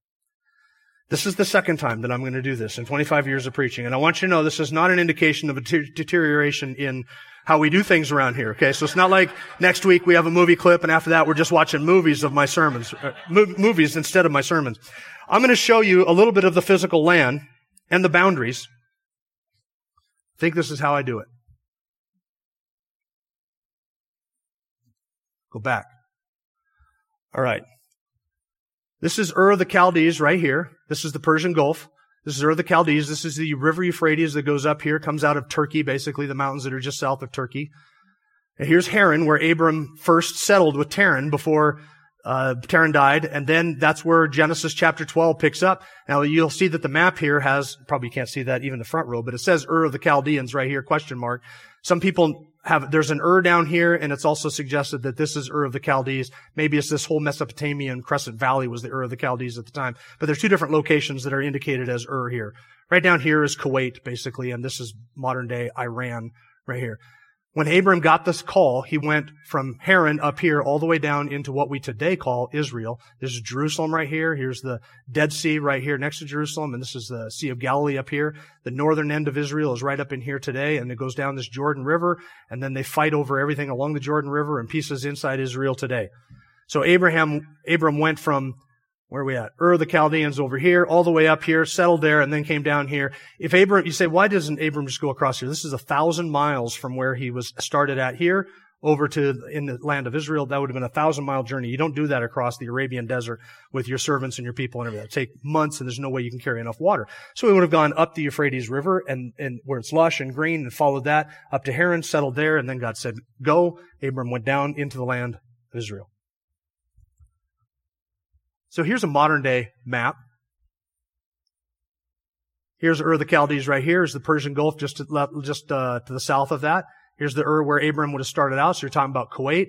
This is the second time that I'm going to do this in 25 years of preaching. And I want you to know this is not an indication of a deterioration in how we do things around here. Okay. So it's not like next week we have a movie clip and after that we're just watching movies of my sermons, uh, movies instead of my sermons. I'm going to show you a little bit of the physical land and the boundaries. I think this is how I do it. Go back. All right. This is Ur of the Chaldees right here. This is the Persian Gulf. This is Ur of the Chaldees. This is the river Euphrates that goes up here, comes out of Turkey, basically the mountains that are just south of Turkey. And here's Haran, where Abram first settled with Terah before uh, Terah died, and then that's where Genesis chapter 12 picks up. Now you'll see that the map here has, probably can't see that even the front row, but it says Ur of the Chaldeans right here, question mark. Some people have, there's an Ur down here, and it's also suggested that this is Ur of the Chaldees. Maybe it's this whole Mesopotamian Crescent Valley was the Ur of the Chaldees at the time. But there's two different locations that are indicated as Ur here. Right down here is Kuwait, basically, and this is modern day Iran right here. When Abram got this call, he went from Haran up here all the way down into what we today call Israel. This is Jerusalem right here. Here's the Dead Sea right here next to Jerusalem. And this is the Sea of Galilee up here. The northern end of Israel is right up in here today. And it goes down this Jordan River. And then they fight over everything along the Jordan River and pieces inside Israel today. So Abraham, Abram went from where are we at? Ur the Chaldeans over here, all the way up here, settled there, and then came down here. If Abram, you say, why doesn't Abram just go across here? This is a thousand miles from where he was started at here over to in the land of Israel. That would have been a thousand mile journey. You don't do that across the Arabian desert with your servants and your people and everything. It take months and there's no way you can carry enough water. So he would have gone up the Euphrates River and, and where it's lush and green and followed that up to Haran, settled there, and then God said, go. Abram went down into the land of Israel. So here's a modern day map. Here's Ur the Chaldees right here. Here's the Persian Gulf just to, just uh, to the south of that. Here's the Ur where Abram would have started out. So you're talking about Kuwait,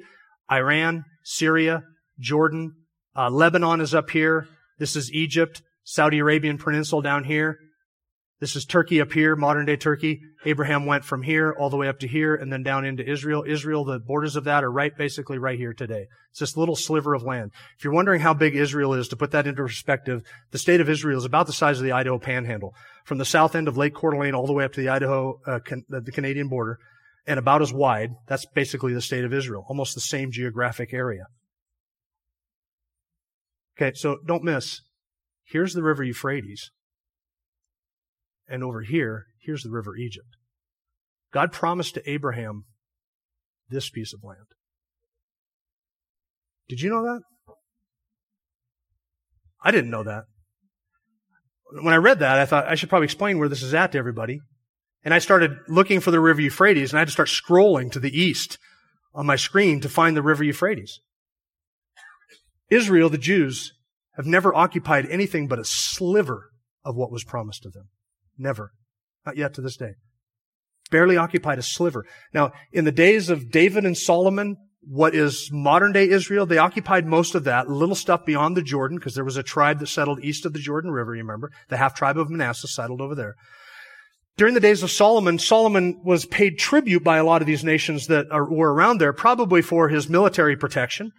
Iran, Syria, Jordan. Uh, Lebanon is up here. This is Egypt, Saudi Arabian Peninsula down here. This is Turkey up here, modern day Turkey. Abraham went from here all the way up to here and then down into Israel. Israel, the borders of that are right, basically right here today. It's this little sliver of land. If you're wondering how big Israel is, to put that into perspective, the state of Israel is about the size of the Idaho panhandle. From the south end of Lake Coeur d'Alene all the way up to the Idaho, uh, can, the Canadian border and about as wide. That's basically the state of Israel, almost the same geographic area. Okay, so don't miss. Here's the river Euphrates. And over here, here's the river Egypt. God promised to Abraham this piece of land. Did you know that? I didn't know that. When I read that, I thought I should probably explain where this is at to everybody. And I started looking for the river Euphrates and I had to start scrolling to the east on my screen to find the river Euphrates. Israel, the Jews, have never occupied anything but a sliver of what was promised to them. Never. Not yet to this day. Barely occupied a sliver. Now, in the days of David and Solomon, what is modern day Israel, they occupied most of that, little stuff beyond the Jordan, because there was a tribe that settled east of the Jordan River, you remember? The half tribe of Manasseh settled over there. During the days of Solomon, Solomon was paid tribute by a lot of these nations that are, were around there, probably for his military protection.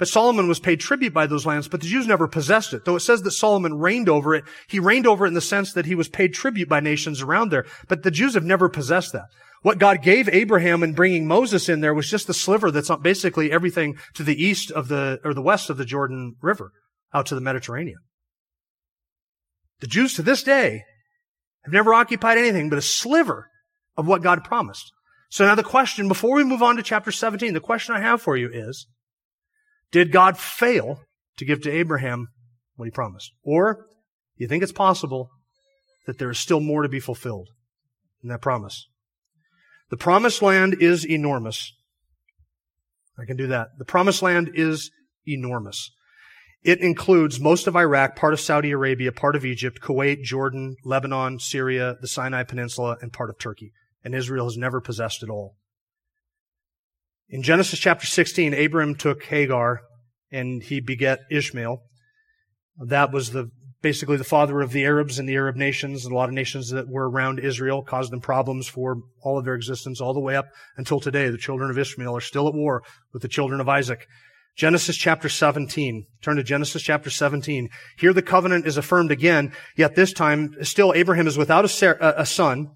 But Solomon was paid tribute by those lands, but the Jews never possessed it. Though it says that Solomon reigned over it, he reigned over it in the sense that he was paid tribute by nations around there. But the Jews have never possessed that. What God gave Abraham in bringing Moses in there was just the sliver that's basically everything to the east of the, or the west of the Jordan River, out to the Mediterranean. The Jews to this day have never occupied anything but a sliver of what God promised. So now the question, before we move on to chapter 17, the question I have for you is, did God fail to give to Abraham what he promised? Or do you think it's possible that there is still more to be fulfilled in that promise? The promised land is enormous. I can do that. The promised land is enormous. It includes most of Iraq, part of Saudi Arabia, part of Egypt, Kuwait, Jordan, Lebanon, Syria, the Sinai Peninsula, and part of Turkey. And Israel has never possessed it all. In Genesis chapter 16, Abram took Hagar and he beget Ishmael. That was the basically the father of the Arabs and the Arab nations, and a lot of nations that were around Israel, caused them problems for all of their existence, all the way up until today. The children of Ishmael are still at war with the children of Isaac. Genesis chapter 17. Turn to Genesis chapter 17. Here the covenant is affirmed again, yet this time still Abraham is without a son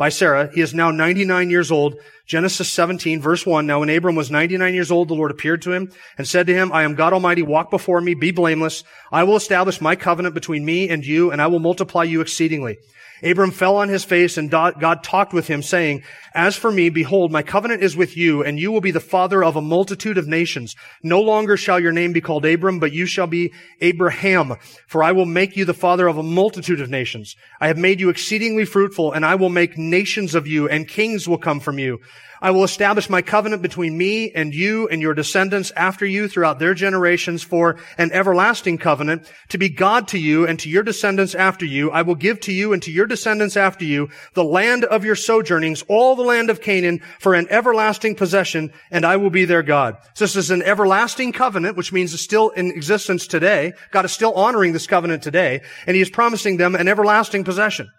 by Sarah. He is now 99 years old. Genesis 17 verse 1. Now when Abram was 99 years old, the Lord appeared to him and said to him, I am God Almighty. Walk before me. Be blameless. I will establish my covenant between me and you and I will multiply you exceedingly. Abram fell on his face and God talked with him saying, As for me, behold, my covenant is with you and you will be the father of a multitude of nations. No longer shall your name be called Abram, but you shall be Abraham, for I will make you the father of a multitude of nations. I have made you exceedingly fruitful and I will make nations of you and kings will come from you. I will establish my covenant between me and you and your descendants after you throughout their generations for an everlasting covenant to be God to you and to your descendants after you. I will give to you and to your descendants after you the land of your sojournings, all the land of Canaan for an everlasting possession and I will be their God. So this is an everlasting covenant, which means it's still in existence today. God is still honoring this covenant today and he is promising them an everlasting possession.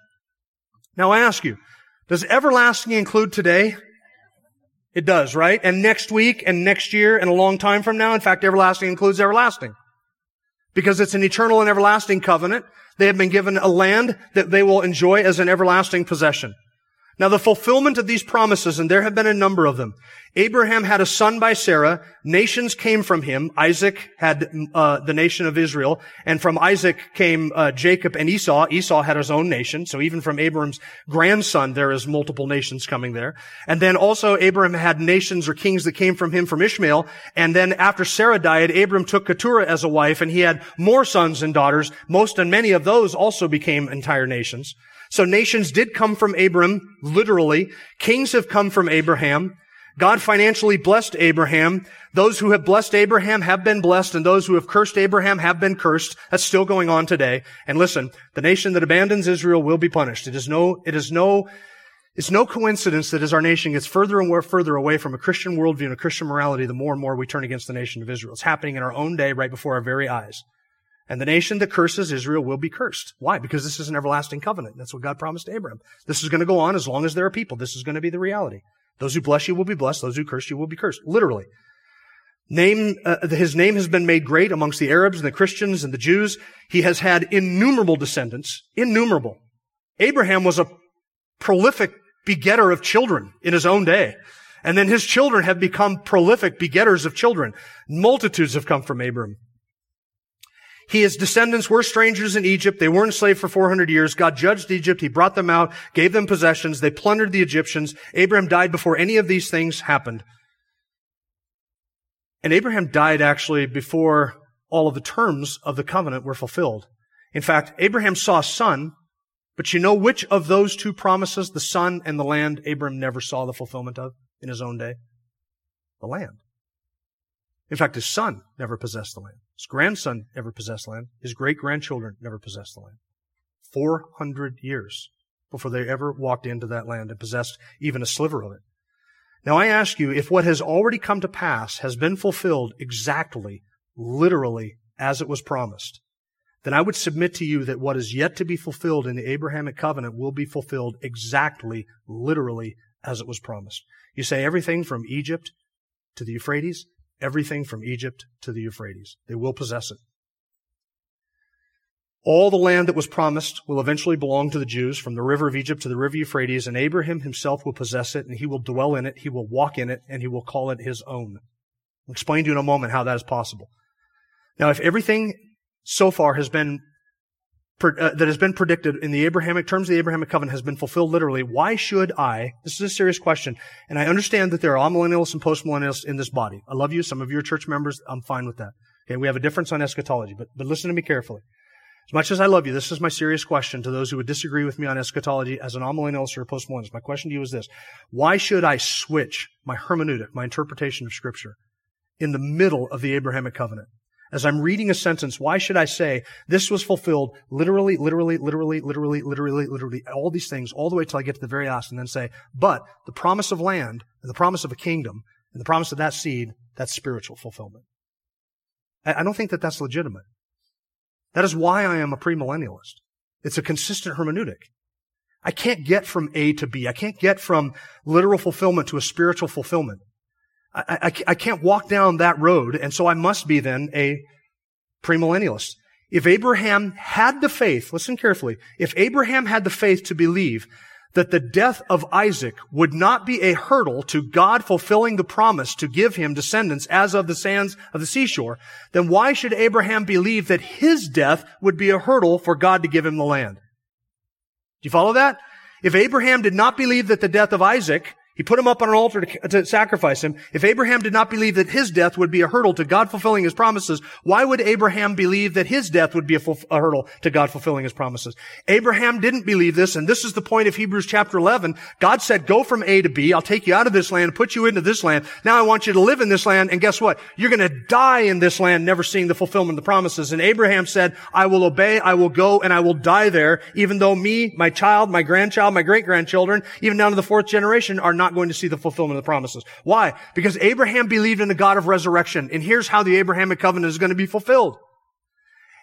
Now I ask you, does everlasting include today? It does, right? And next week and next year and a long time from now, in fact, everlasting includes everlasting. Because it's an eternal and everlasting covenant. They have been given a land that they will enjoy as an everlasting possession. Now the fulfillment of these promises, and there have been a number of them, Abraham had a son by Sarah. Nations came from him. Isaac had uh, the nation of Israel, and from Isaac came uh, Jacob and Esau. Esau had his own nation. So even from Abraham's grandson, there is multiple nations coming there. And then also Abraham had nations or kings that came from him from Ishmael. And then after Sarah died, Abram took Keturah as a wife, and he had more sons and daughters. Most and many of those also became entire nations. So nations did come from Abram, literally. Kings have come from Abraham. God financially blessed Abraham. Those who have blessed Abraham have been blessed, and those who have cursed Abraham have been cursed. That's still going on today. And listen, the nation that abandons Israel will be punished. It is no, it is no, it's no coincidence that as our nation gets further and further away from a Christian worldview and a Christian morality, the more and more we turn against the nation of Israel. It's happening in our own day right before our very eyes. And the nation that curses Israel will be cursed. Why? Because this is an everlasting covenant. That's what God promised Abraham. This is going to go on as long as there are people. This is going to be the reality. Those who bless you will be blessed. Those who curse you will be cursed. Literally. Name, uh, his name has been made great amongst the Arabs and the Christians and the Jews. He has had innumerable descendants. Innumerable. Abraham was a prolific begetter of children in his own day. And then his children have become prolific begetters of children. Multitudes have come from Abraham. He, his descendants were strangers in Egypt. They were enslaved for 400 years. God judged Egypt. He brought them out, gave them possessions. They plundered the Egyptians. Abraham died before any of these things happened. And Abraham died actually before all of the terms of the covenant were fulfilled. In fact, Abraham saw a son, but you know which of those two promises, the son and the land, Abraham never saw the fulfillment of in his own day? The land. In fact, his son never possessed the land. His grandson never possessed land. His great grandchildren never possessed the land. 400 years before they ever walked into that land and possessed even a sliver of it. Now I ask you, if what has already come to pass has been fulfilled exactly, literally, as it was promised, then I would submit to you that what is yet to be fulfilled in the Abrahamic covenant will be fulfilled exactly, literally, as it was promised. You say everything from Egypt to the Euphrates, everything from Egypt to the Euphrates. They will possess it. All the land that was promised will eventually belong to the Jews from the river of Egypt to the river Euphrates, and Abraham himself will possess it, and he will dwell in it, he will walk in it, and he will call it his own. I'll explain to you in a moment how that is possible. Now, if everything so far has been uh, that has been predicted in the Abrahamic terms of the Abrahamic covenant has been fulfilled literally, why should I? This is a serious question, and I understand that there are amillennialists and postmillennialists in this body. I love you. Some of your church members, I'm fine with that. Okay, we have a difference on eschatology, but but listen to me carefully. As much as I love you, this is my serious question to those who would disagree with me on eschatology as an amillennialist or a postmillennialist. My question to you is this: Why should I switch my hermeneutic, my interpretation of Scripture, in the middle of the Abrahamic covenant? As I'm reading a sentence, why should I say this was fulfilled literally, literally, literally, literally, literally, literally, all these things all the way till I get to the very last and then say, but the promise of land and the promise of a kingdom and the promise of that seed, that's spiritual fulfillment. I don't think that that's legitimate. That is why I am a premillennialist. It's a consistent hermeneutic. I can't get from A to B. I can't get from literal fulfillment to a spiritual fulfillment. I, I, I can't walk down that road, and so I must be then a premillennialist. If Abraham had the faith, listen carefully, if Abraham had the faith to believe that the death of Isaac would not be a hurdle to God fulfilling the promise to give him descendants as of the sands of the seashore, then why should Abraham believe that his death would be a hurdle for God to give him the land? Do you follow that? If Abraham did not believe that the death of Isaac he put him up on an altar to, to, sacrifice him. If Abraham did not believe that his death would be a hurdle to God fulfilling his promises, why would Abraham believe that his death would be a, a, hurdle to God fulfilling his promises? Abraham didn't believe this, and this is the point of Hebrews chapter 11. God said, go from A to B. I'll take you out of this land, put you into this land. Now I want you to live in this land, and guess what? You're going to die in this land, never seeing the fulfillment of the promises. And Abraham said, I will obey, I will go, and I will die there, even though me, my child, my grandchild, my great-grandchildren, even down to the fourth generation, are not going to see the fulfillment of the promises. Why? Because Abraham believed in the God of resurrection. And here's how the Abrahamic covenant is going to be fulfilled.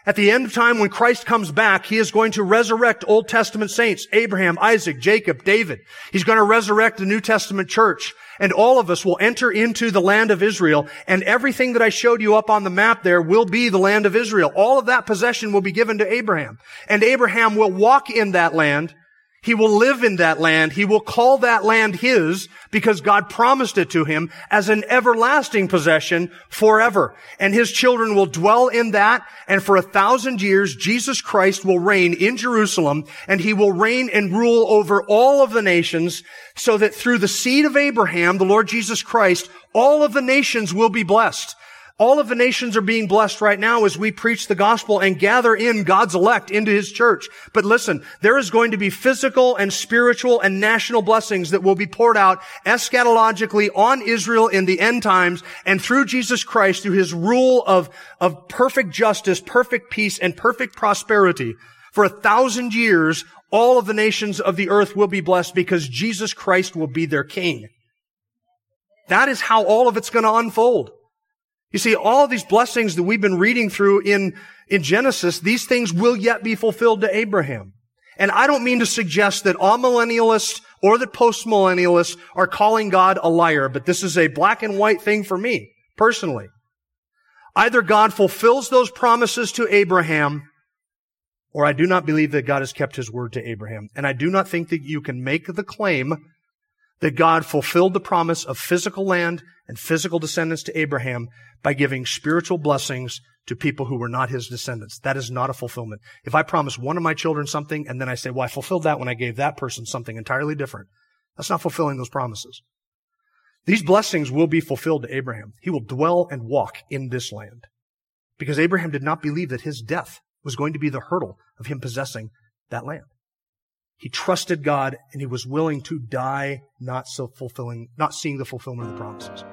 At the end of time, when Christ comes back, He is going to resurrect Old Testament saints, Abraham, Isaac, Jacob, David. He's going to resurrect the New Testament church. And all of us will enter into the land of Israel. And everything that I showed you up on the map there will be the land of Israel. All of that possession will be given to Abraham. And Abraham will walk in that land He will live in that land. He will call that land his because God promised it to him as an everlasting possession forever. And his children will dwell in that. And for a thousand years, Jesus Christ will reign in Jerusalem and he will reign and rule over all of the nations so that through the seed of Abraham, the Lord Jesus Christ, all of the nations will be blessed. All of the nations are being blessed right now as we preach the gospel and gather in God's elect into His church. But listen, there is going to be physical and spiritual and national blessings that will be poured out eschatologically on Israel in the end times and through Jesus Christ, through His rule of, of perfect justice, perfect peace, and perfect prosperity. For a thousand years, all of the nations of the earth will be blessed because Jesus Christ will be their king. That is how all of it's going to unfold. You see, all these blessings that we've been reading through in, in Genesis, these things will yet be fulfilled to Abraham. And I don't mean to suggest that amillennialists or that postmillennialists are calling God a liar, but this is a black and white thing for me, personally. Either God fulfills those promises to Abraham, or I do not believe that God has kept his word to Abraham. And I do not think that you can make the claim that God fulfilled the promise of physical land and physical descendants to Abraham by giving spiritual blessings to people who were not his descendants. That is not a fulfillment. If I promise one of my children something and then I say, well, I fulfilled that when I gave that person something entirely different, that's not fulfilling those promises. These blessings will be fulfilled to Abraham. He will dwell and walk in this land because Abraham did not believe that his death was going to be the hurdle of him possessing that land. He trusted God and he was willing to die not so fulfilling, not seeing the fulfillment of the promises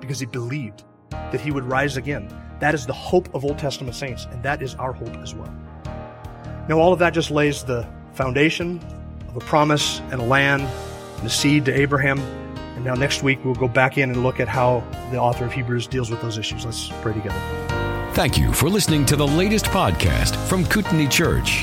because he believed that he would rise again. That is the hope of Old Testament saints, and that is our hope as well. Now, all of that just lays the foundation of a promise and a land and a seed to Abraham. And now, next week, we'll go back in and look at how the author of Hebrews deals with those issues. Let's pray together. Thank you for listening to the latest podcast from Kootenai Church.